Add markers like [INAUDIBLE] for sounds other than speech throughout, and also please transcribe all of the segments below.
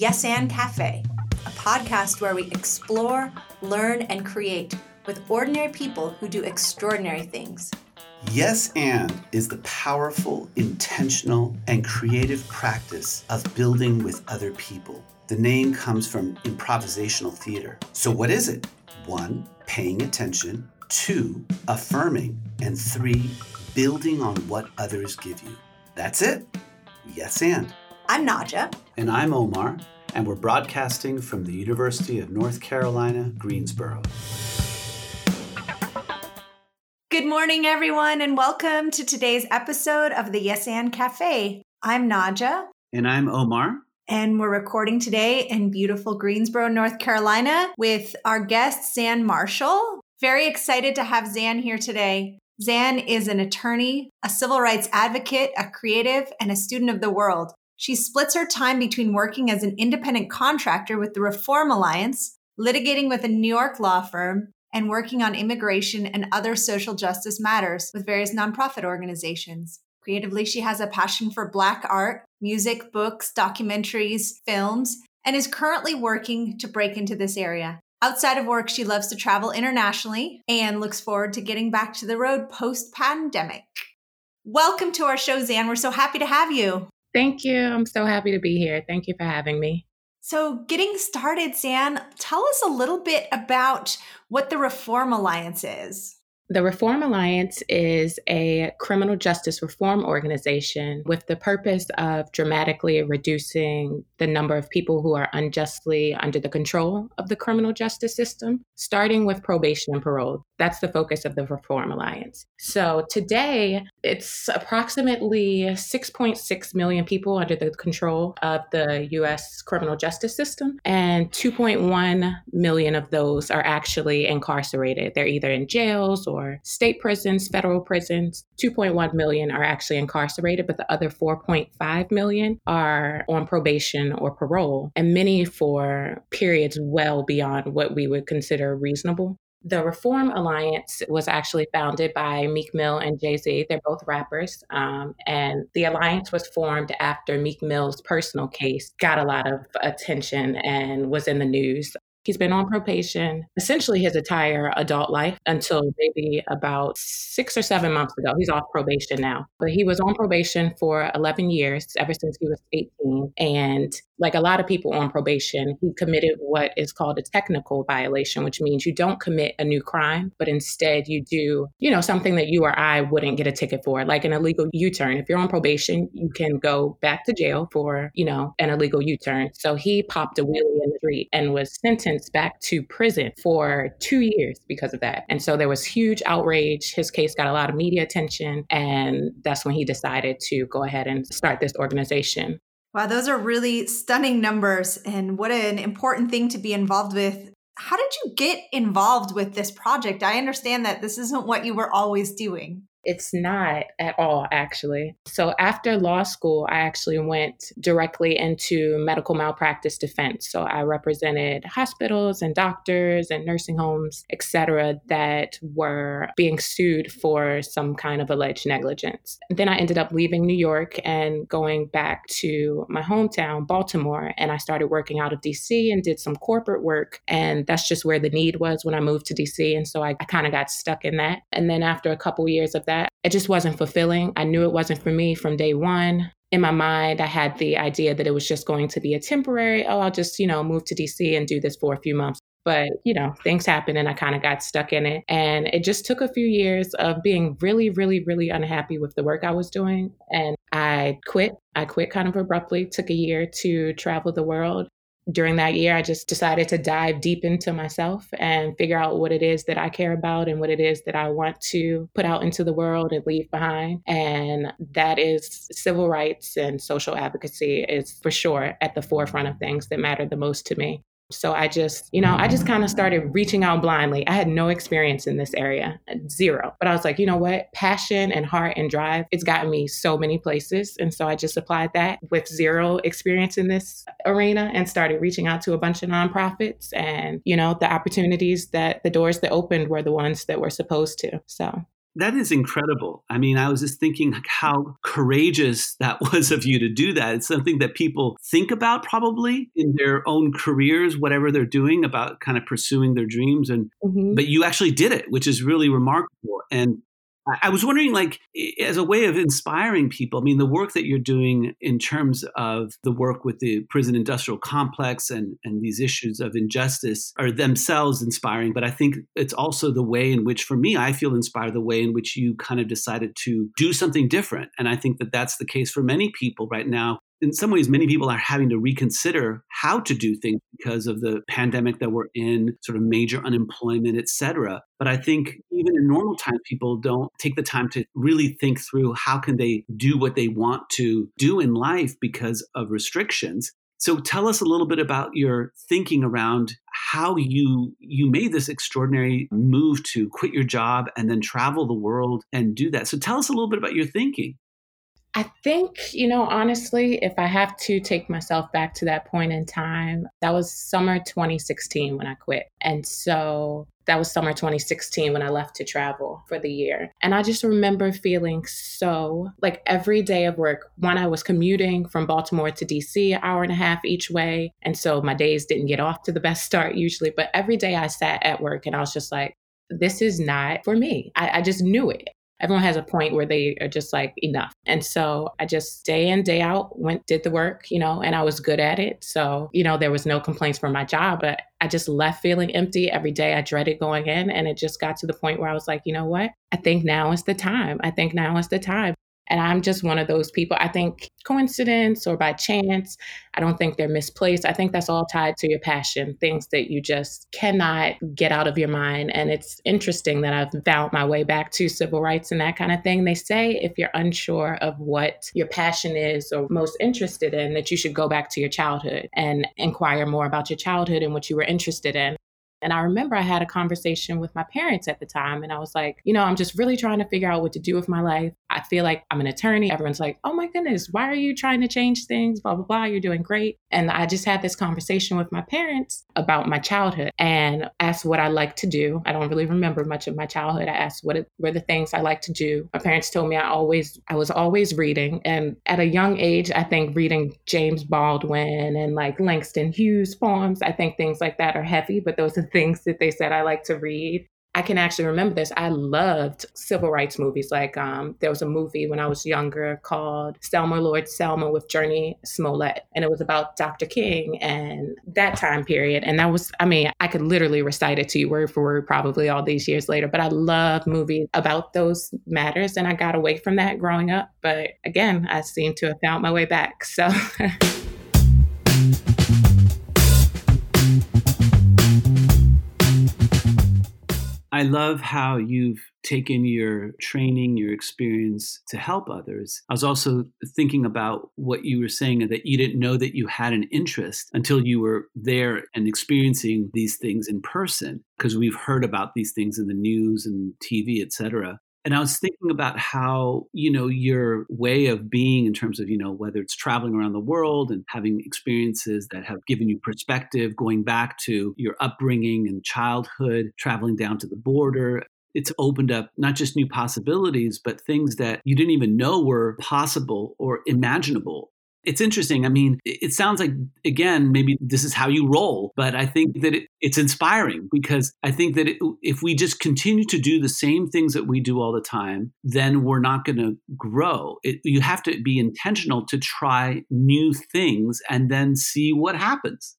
Yes and Cafe, a podcast where we explore, learn, and create with ordinary people who do extraordinary things. Yes and is the powerful, intentional, and creative practice of building with other people. The name comes from improvisational theater. So, what is it? One, paying attention. Two, affirming. And three, building on what others give you. That's it. Yes and. I'm Naja. And I'm Omar, and we're broadcasting from the University of North Carolina, Greensboro. Good morning, everyone, and welcome to today's episode of the Yes and Cafe. I'm Naja. And I'm Omar. And we're recording today in beautiful Greensboro, North Carolina, with our guest, Zan Marshall. Very excited to have Zan here today. Zan is an attorney, a civil rights advocate, a creative, and a student of the world. She splits her time between working as an independent contractor with the Reform Alliance, litigating with a New York law firm, and working on immigration and other social justice matters with various nonprofit organizations. Creatively, she has a passion for Black art, music, books, documentaries, films, and is currently working to break into this area. Outside of work, she loves to travel internationally and looks forward to getting back to the road post pandemic. Welcome to our show, Zan. We're so happy to have you. Thank you. I'm so happy to be here. Thank you for having me. So, getting started, Zan, tell us a little bit about what the Reform Alliance is. The Reform Alliance is a criminal justice reform organization with the purpose of dramatically reducing the number of people who are unjustly under the control of the criminal justice system, starting with probation and parole. That's the focus of the Reform Alliance. So today, it's approximately 6.6 million people under the control of the US criminal justice system, and 2.1 million of those are actually incarcerated. They're either in jails or state prisons, federal prisons. 2.1 million are actually incarcerated, but the other 4.5 million are on probation or parole, and many for periods well beyond what we would consider reasonable. The Reform Alliance was actually founded by Meek Mill and Jay Z. They're both rappers. Um, and the alliance was formed after Meek Mill's personal case got a lot of attention and was in the news. He's been on probation essentially his entire adult life until maybe about six or seven months ago. He's off probation now, but he was on probation for 11 years, ever since he was 18. And like a lot of people on probation, he committed what is called a technical violation, which means you don't commit a new crime, but instead you do, you know, something that you or I wouldn't get a ticket for, like an illegal U turn. If you're on probation, you can go back to jail for, you know, an illegal U turn. So he popped a wheelie in the street and was sentenced back to prison for two years because of that. And so there was huge outrage. His case got a lot of media attention. And that's when he decided to go ahead and start this organization. Wow, those are really stunning numbers. And what an important thing to be involved with. How did you get involved with this project? I understand that this isn't what you were always doing. It's not at all, actually. So, after law school, I actually went directly into medical malpractice defense. So, I represented hospitals and doctors and nursing homes, et cetera, that were being sued for some kind of alleged negligence. Then I ended up leaving New York and going back to my hometown, Baltimore, and I started working out of DC and did some corporate work. And that's just where the need was when I moved to DC. And so I, I kind of got stuck in that. And then after a couple years of that. It just wasn't fulfilling. I knew it wasn't for me from day one. In my mind, I had the idea that it was just going to be a temporary, oh, I'll just, you know, move to DC and do this for a few months. But, you know, things happened and I kind of got stuck in it. And it just took a few years of being really, really, really unhappy with the work I was doing. And I quit. I quit kind of abruptly, took a year to travel the world during that year, I just decided to dive deep into myself and figure out what it is that I care about and what it is that I want to put out into the world and leave behind. And that is civil rights and social advocacy is for sure at the forefront of things that matter the most to me. So I just, you know, I just kind of started reaching out blindly. I had no experience in this area, uh, zero. But I was like, you know what? Passion and heart and drive, it's gotten me so many places. And so I just applied that with zero experience in this arena and started reaching out to a bunch of nonprofits. And, you know, the opportunities that the doors that opened were the ones that were supposed to. So That is incredible. I mean, I was just thinking how courageous that [LAUGHS] was of you to do that. It's something that people think about probably in their own careers, whatever they're doing about kind of pursuing their dreams. And mm-hmm. but you actually did it, which is really remarkable. And I was wondering, like, as a way of inspiring people, I mean, the work that you're doing in terms of the work with the prison industrial complex and, and these issues of injustice are themselves inspiring. But I think it's also the way in which, for me, I feel inspired the way in which you kind of decided to do something different. And I think that that's the case for many people right now in some ways, many people are having to reconsider how to do things because of the pandemic that we're in, sort of major unemployment, et cetera. But I think even in normal times, people don't take the time to really think through how can they do what they want to do in life because of restrictions. So tell us a little bit about your thinking around how you you made this extraordinary move to quit your job and then travel the world and do that. So tell us a little bit about your thinking. I think, you know, honestly, if I have to take myself back to that point in time, that was summer 2016 when I quit. And so that was summer 2016 when I left to travel for the year. And I just remember feeling so like every day of work, one, I was commuting from Baltimore to DC, an hour and a half each way. And so my days didn't get off to the best [LAUGHS] start usually. But every day I sat at work and I was just like, this is not for me. I, I, just knew it everyone has a point where they are just like enough. And so I just day in, day out went, did the work, you know, and I was good at it. So, you know, there was no complaints for my job, but I just left feeling empty every day. I dreaded going in. And it just got to the point where I was like, you know what? I think now is the time. I think now is the time. And I'm just one of those people. I think coincidence or by chance, I don't think they're misplaced. I think that's all tied to your passion, things that you just cannot get out of your mind. And it's interesting that I've found my way back to civil rights and that kind of thing. They say if you're unsure of what your passion is or most interested in, that you should go back to your childhood and inquire more about your childhood and what you were interested in. And I remember I had a conversation with my parents at the time, and I was like, you know, I'm just really trying to figure out what to do with my life. I feel like I'm an attorney. Everyone's like, oh my goodness, why are you trying to change things? Blah, blah, blah. You're doing great. And I just had this conversation with my parents about my childhood and asked what I like to do. I don't really remember much of my childhood. I asked what were the things I like to do. My parents told me I always, I was always reading. And at a young age, I think reading James Baldwin and like Langston Hughes poems, I think things like that are heavy, but those are things that they said I like to read. I can actually remember this. I loved civil rights movies. Like um, there was a movie when I was younger called Selma Lord Selma with Jurnee Smollett, and it was about Dr. King and that time period. And that was, I mean, I could literally recite it to you word for word probably all these years later. But I love movies about those matters, and I got away from that growing up. But again, I seem to have found my way back. So. [LAUGHS] I love how you've taken your training, your experience to help others. I was also thinking about what you were saying that you didn't know that you had an interest until you were there and experiencing these things in person because we've heard about these things in the news and TV, et cetera. And I was thinking about how, you know, your way of being in terms of, you know, whether it's traveling around the world and having experiences that have given you perspective, going back to your upbringing and childhood, traveling down to the border. It's opened up not just new possibilities, but things that you didn't even know were possible or imaginable it's interesting. I mean, it sounds like, again, maybe this is how you roll, but I think that it, it's inspiring because I think that it, if we just continue to do the same things that we do all the time, then we're not going to grow. It, you have to be intentional to try new things and then see what happens.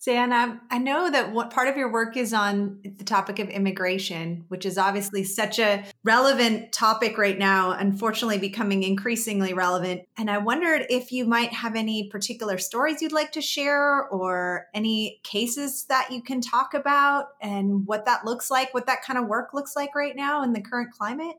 Zan, I know that what part of your work is on the topic of immigration, which is obviously such a relevant topic right now, unfortunately becoming increasingly relevant. And I wondered if you might have any particular stories you'd like to share or any cases that you can talk about and what that looks like, what that kind of work looks like right now in the current climate.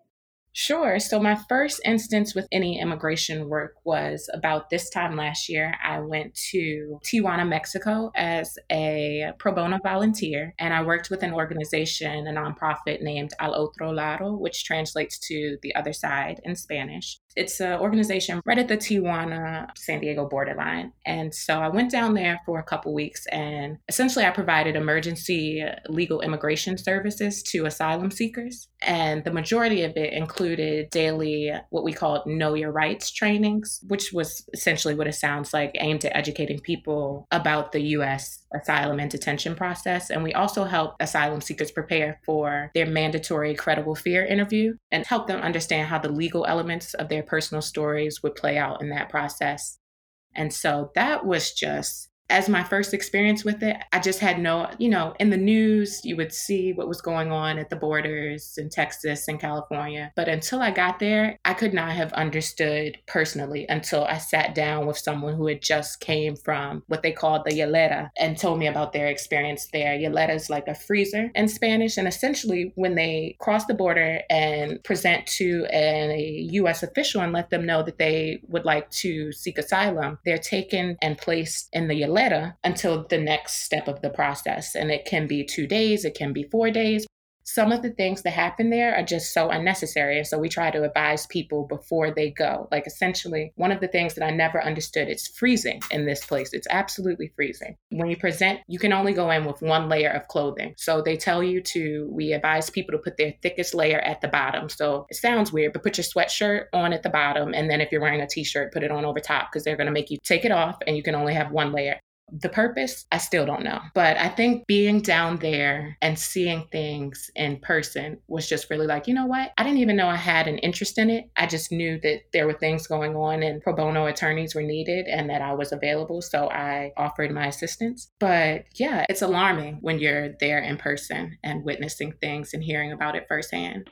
Sure. So, my first instance with any immigration work was about this time last year. I went to Tijuana, Mexico as a pro bono volunteer, and I worked with an organization, a nonprofit named Al Otro Lado, which translates to the other side in Spanish. It's an organization right at the Tijuana San Diego borderline. And so I went down there for a couple weeks and essentially I provided emergency legal immigration services to asylum seekers. And the majority of it included daily, what we called Know Your Rights trainings, which was essentially what it sounds like, aimed at educating people about the US asylum and detention process. And we also help asylum seekers prepare for their mandatory credible fear interview and help them understand how the legal elements of their personal stories would play out in that process. And so that was just as my first experience with it, I just had no, you know, in the news, you would see what was going on at the borders in Texas and California. But until I got there, I could not have understood personally until I sat down with someone who had just came from what they called the Hielera and told me about their experience there. Hielera is like a freezer in Spanish. And essentially, when they cross the border and present to a U.S. official and let them know that they would like to seek asylum, they're taken and placed in the Hielera letter until the next step of the process. And it can be two days, it can be four days. Some of the things that happen there are just so unnecessary. And so we try to advise people before they go. Like essentially, one of the things that I never understood it's freezing in this place. It's absolutely freezing. When you present, you can only go in with one layer of clothing. So they tell you to, we advise people to put their thickest layer at the bottom. So it sounds weird, but put your sweatshirt on at the bottom. And then if you're wearing a t shirt, put it on over top because they're going to make you take it off and you can only have one layer. The purpose, I still don't know. But I think being down there and seeing things in person was just really like, you know what? I didn't even know I had an interest in it. I just knew that there were things going on and pro bono attorneys were needed and that I was available. So I offered my assistance. But yeah, it's alarming when you're there in person and witnessing things and hearing about it firsthand.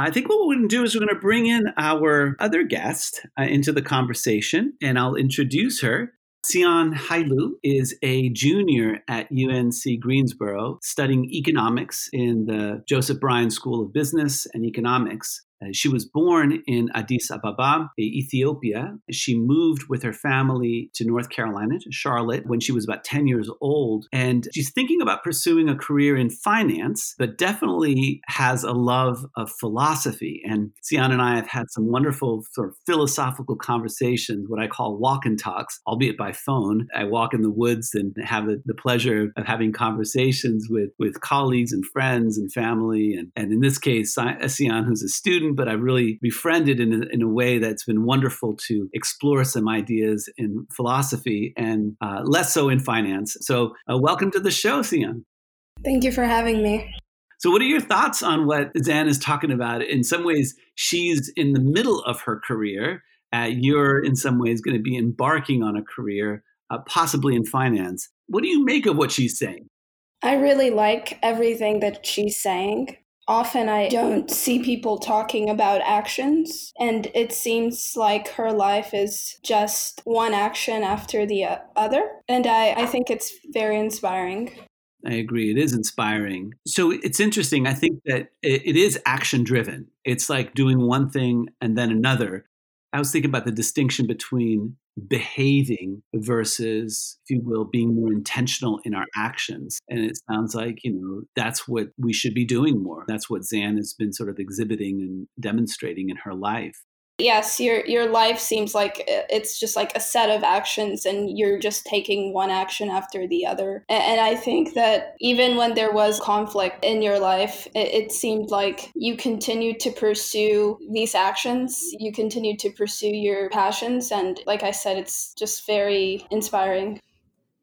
I think what we're going to do is we're going to bring in our other guest uh, into the conversation, and I'll introduce her. Sian Hailu is a junior at UNC Greensboro studying economics in the Joseph Bryan School of Business and Economics. Uh, she was born in Addis Ababa, Ethiopia. She moved with her family to North Carolina, to Charlotte, when she was about 10 years old. And she's thinking about pursuing a career in finance, but definitely has a love of philosophy. And Xian and I have had some wonderful sort of philosophical conversations, what I call walk and talks, albeit by phone. I walk in the woods and have the pleasure of having conversations with, with colleagues and friends and family. And, and in this case, Xian, who's a student, student, but I've really befriended in a, in a way that's been wonderful to explore some ideas in philosophy and uh, less so in finance. So, uh, welcome to the show, Xian. Thank you for having me. So, what are your thoughts on what Zan is talking about? In some ways, she's in the middle of her career. Uh, you're, in some ways, going to be embarking on a career, uh, possibly in finance. What do you make of what she's saying? I really like everything that she's saying often I don't see people talking about actions, and it seems like her life is just one action after the uh, other. And I, I think it's very inspiring. I agree. It is inspiring. So it's interesting. I think that it is action driven. It's like doing one thing and then another. I was thinking about the distinction between behaving versus, if you will, being more intentional in our actions. And it sounds like, you know, that's what we should be doing more. That's what Zan has been sort of exhibiting and demonstrating in her life yes your your life seems like uh, it's just like a set of actions and you're just taking one action after the other. And i think that even when there was conflict in your life it, it seemed like you continued to pursue these actions. You continued to pursue your passions and like i said it's just very inspiring.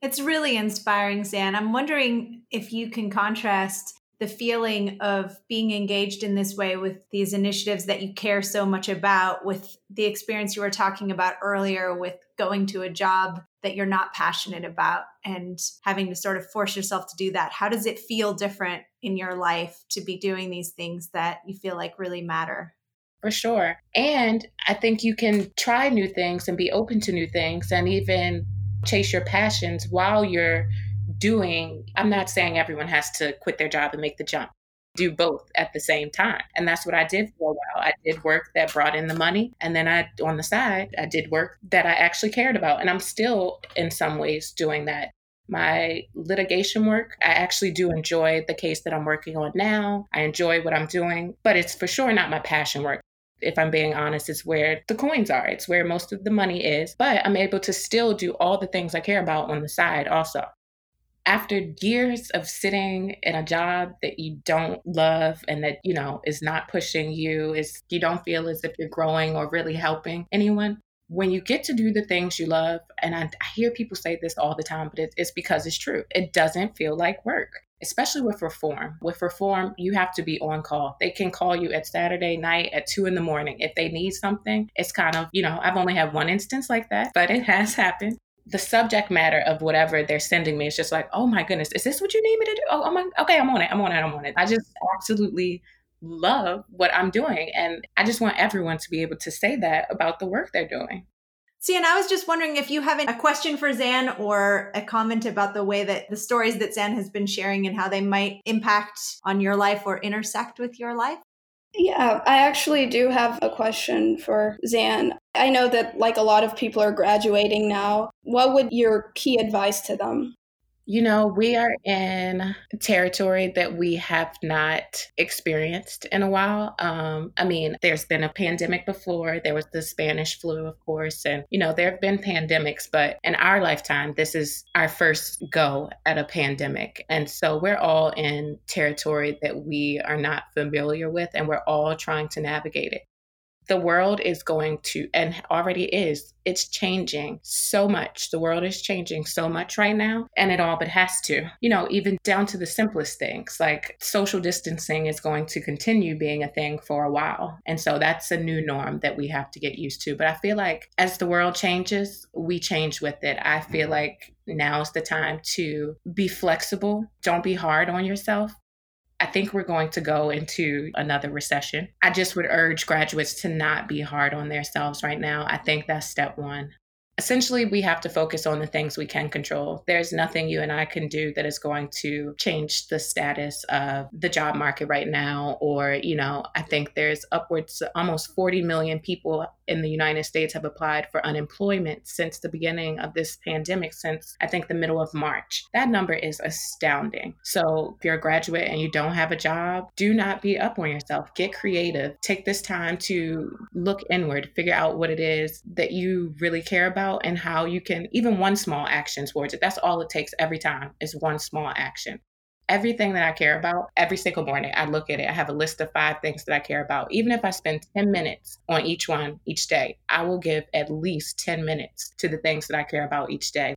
It's really inspiring, Zan. I'm wondering if you can contrast the feeling of being engaged in this way with these initiatives that you care so much about with the experience you were talking about earlier with going to a job that you're not passionate about and having to sort of force yourself to do that how does it feel different in your life to be doing these things that you feel like really matter? For sure. And i think you can try new things and be open to new things and even chase your passions while you're doing, I'm not saying everyone has to quit their job and make the jump, do both at the same time. And that's what I did for a while. I did work that brought in the money. And then I, on the side, I did work that I actually cared about. And I'm still, in some ways, doing that. My litigation work, I actually do enjoy the case that I'm working on now. I enjoy what I'm doing, but it's for sure not my passion work if I'm being honest, it's where the coins are. It's where most of the money is. But I'm able to still do all the things I care about on the side also after years of sitting in a job that you don't love and that you know is not pushing you is you don't feel as if you're growing or really helping anyone when you get to do the things you love and i, I hear people say this all the time but it, it's because it's true. It doesn't feel like work especially with reform. With reform you have to be on call. They can call you at saturday night at two in the morning. If they need something it's kind of you know i've only had one instance like that but it has happened the subject matter of whatever they're sending me is just like, oh my goodness, is this what you need me to do? Oh, oh I'm okay, I'm on it, I'm on it, I'm on it. I just absolutely love what I'm doing. And I just want everyone to be able to say that about the work they're doing. See, and I was just wondering if you have a question for Zan or a comment about the way that the stories that Zan has been sharing and how they might impact on your life or intersect with your life. Yeah, I actually do have a question for Zan. I know that like a lot of people are graduating now. What would your key advice to them? You know, we are in territory that we have not experienced in a while. Um, I mean, there's been a pandemic before. There was the Spanish flu, of course, and you know, there have been pandemics, but in our lifetime, this is our first go at a pandemic. And so we're all in territory that we are not familiar with, and we're all trying to navigate it the world is going to, and already is, it's changing so much. The world is changing so much right now, and it all but has to. You know, even down to the simplest things like social distancing is going to continue being a thing for a while. And so that's a new norm that we have to get used to. But I feel like as the world changes, we change with it. I feel like now is the time to be flexible. Don't be hard on yourself. I think we're going to go into another recession. I just would urge graduates to not be hard on themselves right now. I think that's step one essentially we have to focus on the things we can control. There's nothing you and i can do that is going to change the status of the job market right now or you know i think there's upwards almost 40 million people in the united states have applied for unemployment since the beginning of this pandemic since i think the middle of march. That number is astounding. So if you're a graduate and you don't have a job do not be up on yourself. Get creative. Take this time to look inward. Figure out what it is that you really care about about and how you can, even one small action towards it. That's all it takes every time is one small action. Everything that I care about, every single morning, I look at it. I have a list of five things that I care about. Even if I spend 10 minutes on each one each day, I will give at least 10 minutes to the things that I care about each day.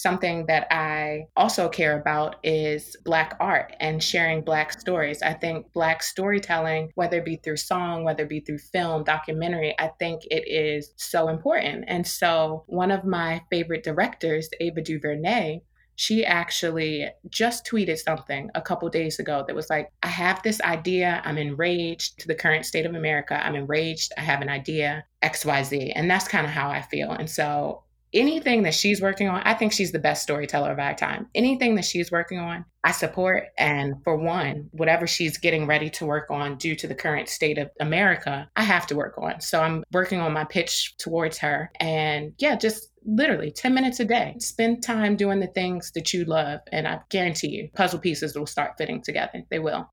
Something that I also care about is Black art and sharing Black stories. I think Black storytelling, whether it be through song, whether it be through film, documentary, I think it is so important. And so, one of my favorite directors, Ava DuVernay, she actually just tweeted something a couple days ago that was like, I have this idea. I'm enraged to the current state of America. I'm enraged. I have an idea, XYZ. And that's kind of how I feel. And so anything that she's working on, I think she's the best storyteller of our time. Anything that she's working on, I support. And for one, whatever she's getting ready to work on due to the current state of America, I have to work on. So I'm working on my pitch towards her. And yeah, just literally 10 minutes a day. Spend time doing the things that you love. And I guarantee you, puzzle pieces will start fitting together. They will.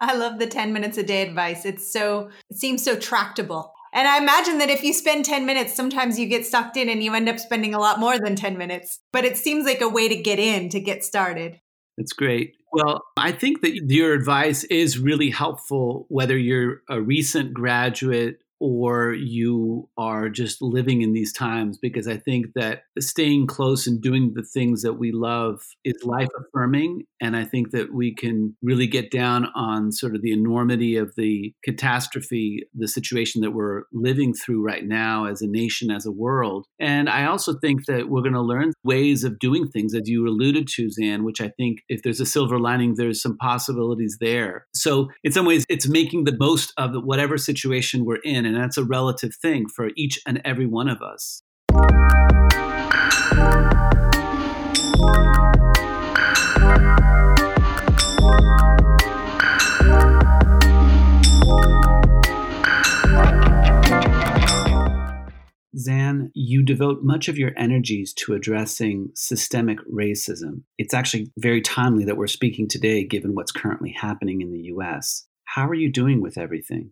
I love the 10 minutes a day advice. It's so, it seems so tractable. And I imagine that if you spend 10 minutes, sometimes you get sucked in and you end up spending a lot more than 10 minutes. But it seems like a way to get in, to get started. That's great. Well, I think that your advice is really helpful, whether you're a recent graduate or you are just living in these times because I think that staying close and doing the things that we love is life affirming. And I think that we can really get down on sort of the enormity of the catastrophe, the situation that we're living through right now as a nation, as a world. And I also think that we're going to learn ways of doing things, as you alluded to, Zan, which I think if there's a silver lining, there's some possibilities there. So, in some ways, it's making the most of whatever situation we're in and that's a relative thing for each and every one of us. Zan, you devote much of your energies to addressing systemic racism. It's actually very timely that we're speaking today, given what's currently happening in the US. How are you doing with everything?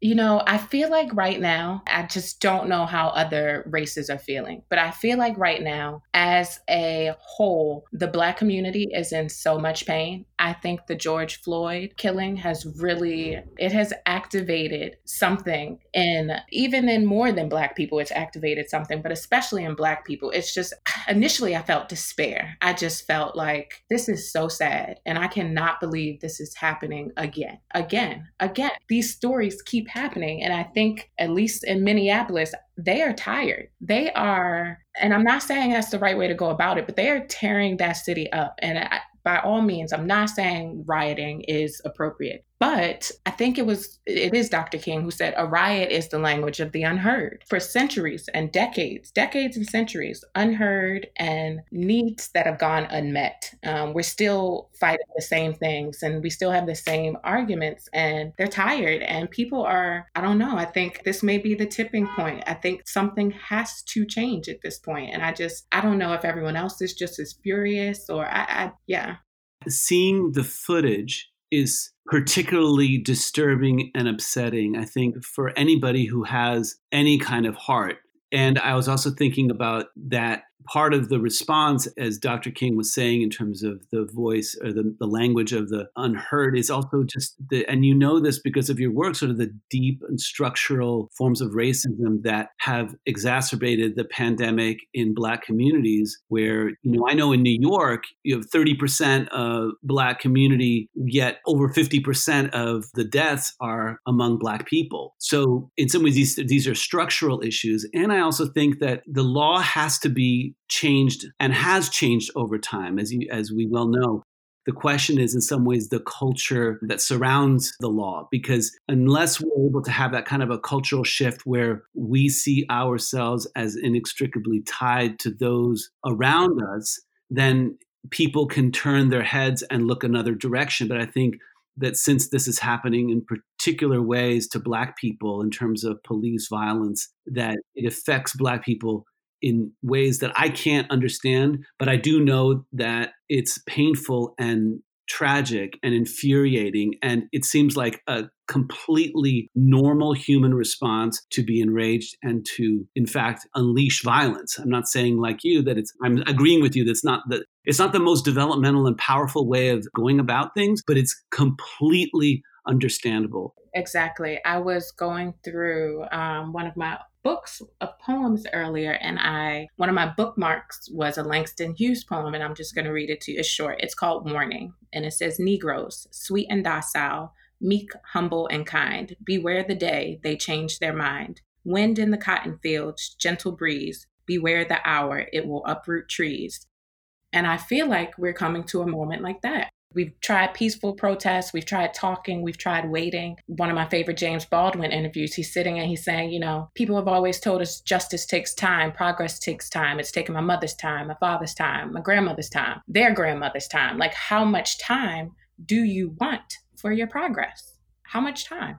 You know, I feel like right now, I just don't know how other races are feeling, but I feel like right now, as a whole, the Black community is in so much pain. I think the George Floyd killing has really, it has activated something in, even in more than Black people, it's activated something, but especially in Black people. It's just, initially, I felt despair. I just felt like this is so sad, and I cannot believe this is happening again, again, again. These stories keep happening. And I think, at least in Minneapolis, they are tired. They are, and I'm not saying that's the right way to go about it, but they are tearing that city up. And I, by all means, I'm not saying rioting is appropriate, but I think it was, it is Dr. King who said a riot is the language of the unheard. For centuries and decades, decades and centuries, unheard and needs that have gone unmet. Um, we're still fighting the same things and we still have the same arguments and they're tired and people are, I don't know, I think this may be the tipping point. I think something has to change at this point. And I just, I don't know if everyone else is just as furious or I, I yeah. Seeing the footage is particularly disturbing and upsetting, I think, for anybody who has any kind of heart. And I was also thinking about that part of the response, as Dr. King was saying, in terms of the voice or the, the language of the unheard, is also just the, and you know this because of your work, sort of the deep and structural forms of racism that have exacerbated the pandemic in Black communities. Where, you know, I know in New York, you have 30% of Black community, yet over 50% of the deaths are among Black people. So, in some ways, these, these are structural issues. And I also think that the law has to be changed and has changed over time, as you, as we well know. The question is, in some ways, the culture that surrounds the law, because unless we're able to have that kind of a cultural shift where we see ourselves as inextricably tied to those around us, then people can turn their heads and look another direction. But I think that since this is happening in particular ways to Black people in terms of police violence, that it affects Black people in ways that I can't understand, but I do know that it's painful and tragic and infuriating. And it seems like a completely normal human response to be enraged and to, in fact, unleash violence. I'm not saying like you that it's, I'm agreeing with you that's not the, it's not the most developmental and powerful way of going about things, but it's completely understandable. Exactly. I was going through um, one of my books of poems earlier, and I one of my bookmarks was a Langston Hughes poem, and I'm just going to read it to you. It's short. It's called Warning, and it says, "Negroes, sweet and docile, meek, humble, and kind, beware the day they change their mind. Wind in the cotton fields, gentle breeze, beware the hour it will uproot trees." And I feel like we're coming to a moment like that. We've tried peaceful protests, we've tried talking, we've tried waiting. One of my favorite James Baldwin interviews, he's sitting and he's saying, you know, people have always told us justice takes time, progress takes time. It's taken my mother's time, my father's time, my grandmother's time, their grandmother's time. Like, how much time do you want for your progress? How much time?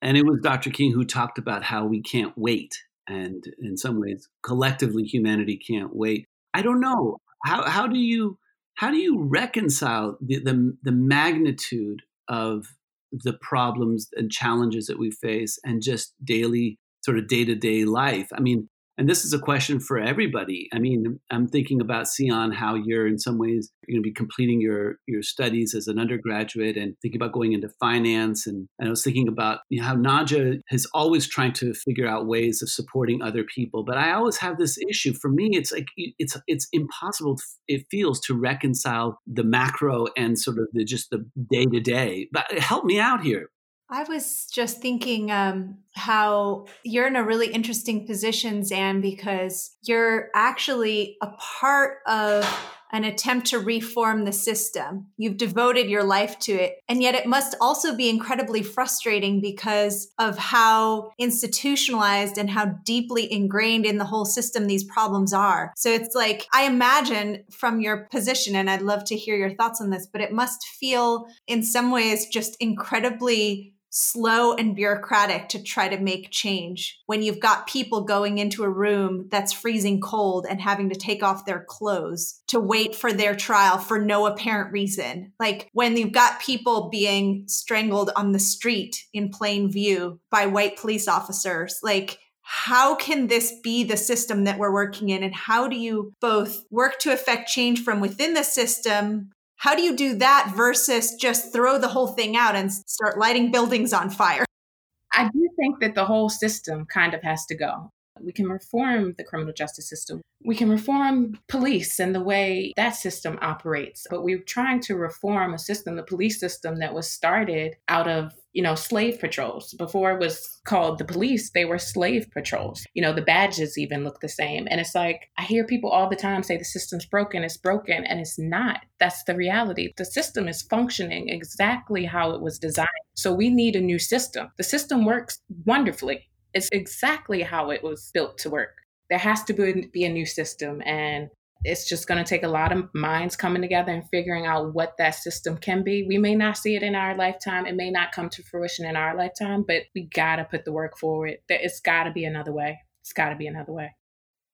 And it was Dr. King who talked about how we can't wait. And in some ways, collectively, humanity can't wait. I don't know. How, how do you how do you reconcile the, the, the magnitude of the problems and challenges that we face and just daily sort of day-to-day life? I mean and this is a question for everybody. I mean, I'm thinking about Sion, how you're in some ways you're going to be completing your your studies as an undergraduate and thinking about going into finance. And, and I was thinking about you know, how Naja is always trying to figure out ways of supporting other people. But I always have this issue. For me, it's like it's it's impossible. It feels to reconcile the macro and sort of the just the day to day. But help me out here. I was just thinking um, how you're in a really interesting position, Zan, because you're actually a part of an attempt to reform the system. You've devoted your life to it. And yet it must also be incredibly frustrating because of how institutionalized and how deeply ingrained in the whole system these problems are. So it's like, I imagine from your position, and I'd love to hear your thoughts on this, but it must feel in some ways just incredibly slow and bureaucratic to try to make change when you've got people going into a room that's freezing cold and having to take off their clothes to wait for their trial for no apparent reason. Like when you've got people being strangled on the street in plain view by white police officers, like how can this be the system that we're working in? And how do you both work to affect change from within the system? How do you do that versus just throw the whole thing out and start lighting buildings on fire? I do think that the whole system kind of has to go. We can reform the criminal justice system. We can reform police and the way that system operates. But we're trying to reform a system, the police system that was started out of you know, slave patrols. Before it was called the police, they were slave patrols. You know, the badges even look the same. And it's like, I hear people all the time say the system's broken, it's broken, and it's not. That's the reality. The system is functioning exactly how it was designed. So we need a new system. The system works wonderfully. It's exactly how it was built to work. There has to be a new system. And it's just going to take a lot of minds coming together and figuring out what that system can be. We may not see it in our lifetime. It may not come to fruition in our lifetime, but we got to put the work forward. It's got to be another way. It's got to be another way.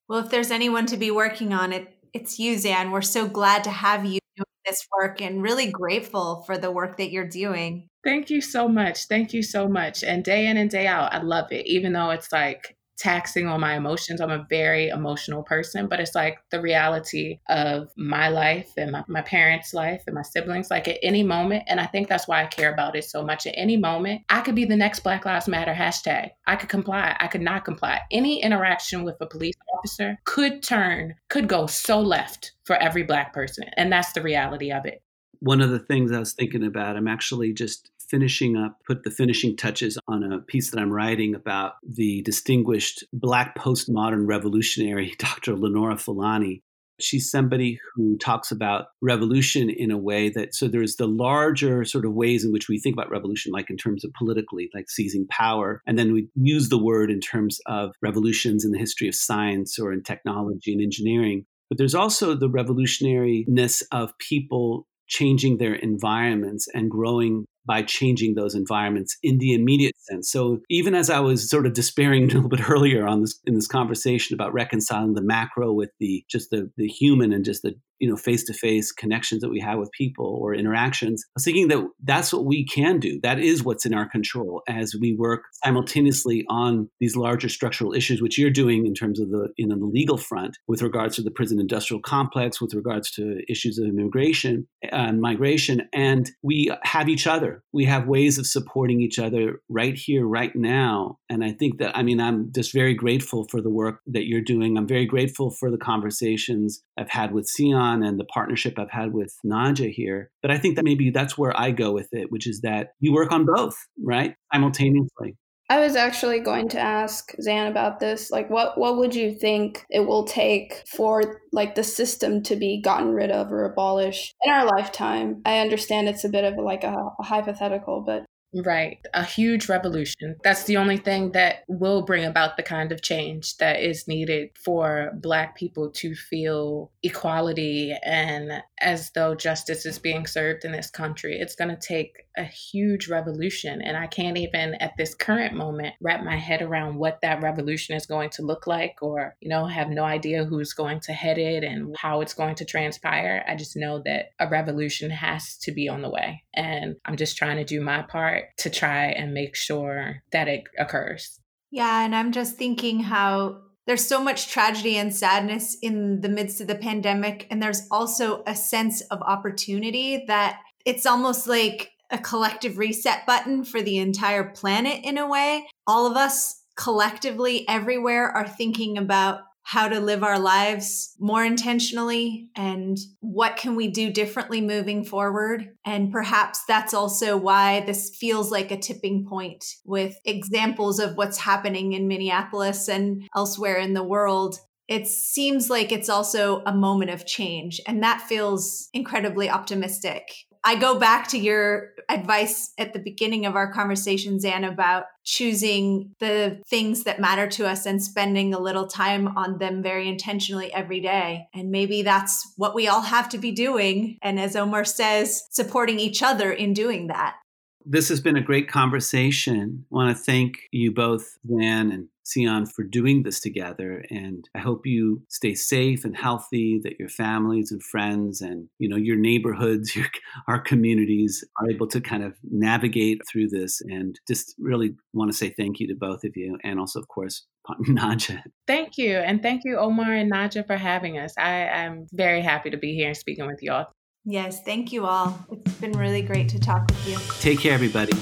Well, if there's anyone to be working on it, it's you, Zan. We're so glad to have you doing this work and really grateful for the work that you're doing. Thank you so much. Thank you so much. And day in and day out, I love it, even though it's like taxing on my emotions. I'm a very emotional person, but it's like the reality of my life and my, my parents' life and my siblings. Like at any moment, and I think that's why I care about it so much. At any moment, I could be the next Black Lives Matter hashtag. I could comply. I could not comply. Any interaction with a police officer could turn, could go so left for every Black person. And that's the reality of it. One of the things I was thinking about, I'm actually just finishing up, put the finishing touches on a piece that I'm writing about the distinguished Black postmodern revolutionary, [LAUGHS] Dr. Lenora Fulani. She's somebody who talks about revolution in a way that, so there's the larger sort of ways in which we think about revolution, like in terms of politically, like seizing power. And then we use the word in terms of revolutions in the history of science or in technology and engineering. But there's also the revolutionariness of people changing their environments and growing by changing those environments in the immediate sense. So even as I was sort of despairing [LAUGHS] a little bit earlier on this in this conversation about reconciling the macro with the just the the human and just the you know face to face connections that we have with people or interactions, I was thinking that that's what we can do. That is what's in our control as we work simultaneously on these larger structural issues, which you're doing in terms of the know the legal front with regards to the prison industrial complex, with regards to issues of immigration uh, and migration, and we have each other we have ways of supporting each other right here, right now. And I think that, I mean, I'm just very grateful for the work that you're doing. I'm very grateful for the conversations I've had with Sion and the partnership I've had with Naja here. But I think that maybe that's where I go with it, which is that you work on both, right? Simultaneously. I was actually going to ask Zan about this. Like, what what would you think it will take for like the system to be gotten rid of or abolished in our lifetime? I understand it's a bit of like a, a hypothetical, but Right. A huge revolution. That's the only thing that will bring about the kind of change that is needed for Black people to feel equality and as though justice is being served in this country. It's going to take a huge revolution. And I can't even at this current moment wrap my head around what that revolution is going to look like or, you know, have no idea who's going to head it and how it's going to transpire. I just know that a revolution has to be on the way. And I'm just trying to do my part to try and make sure that it occurs. Yeah. And I'm just thinking how there's so much tragedy and sadness in the midst of the pandemic. And there's also a sense of opportunity that it's almost like a collective reset button for the entire planet in a way. All of us collectively everywhere are thinking about how to live our lives more intentionally and what can we do differently moving forward. And perhaps that's also why this feels like a tipping point with examples of what's happening in Minneapolis and elsewhere in the world. It seems like it's also a moment of change and that feels incredibly optimistic I go back to your advice at the beginning of our conversation, Zan, about choosing the things that matter to us and spending a little time on them very intentionally every day. And maybe that's what we all have to be doing. And as Omar says, supporting each other in doing that. This has been a great conversation. I want to thank you both, Zan and Sion, for doing this together. And I hope you stay safe and healthy, that your families and friends and, you know, your neighborhoods, [LAUGHS] your, our communities are able to kind of navigate through this. And just really want to say thank you to both of you. And also, of course, [LAUGHS] Naja. Thank you. And thank you, Omar and Naja, for having us. I am very happy to be here and speaking with you all. Yes, thank you all. It's been really great to talk with you. Take care, everybody.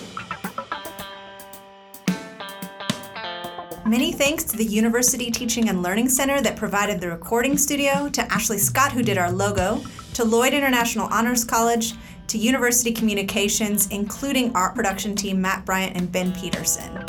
Many thanks to the University Teaching and Learning Center that provided the recording studio, to Ashley Scott, who did our logo, to Lloyd International Honors College, to University Communications, including our production team, Matt Bryant and Ben Peterson.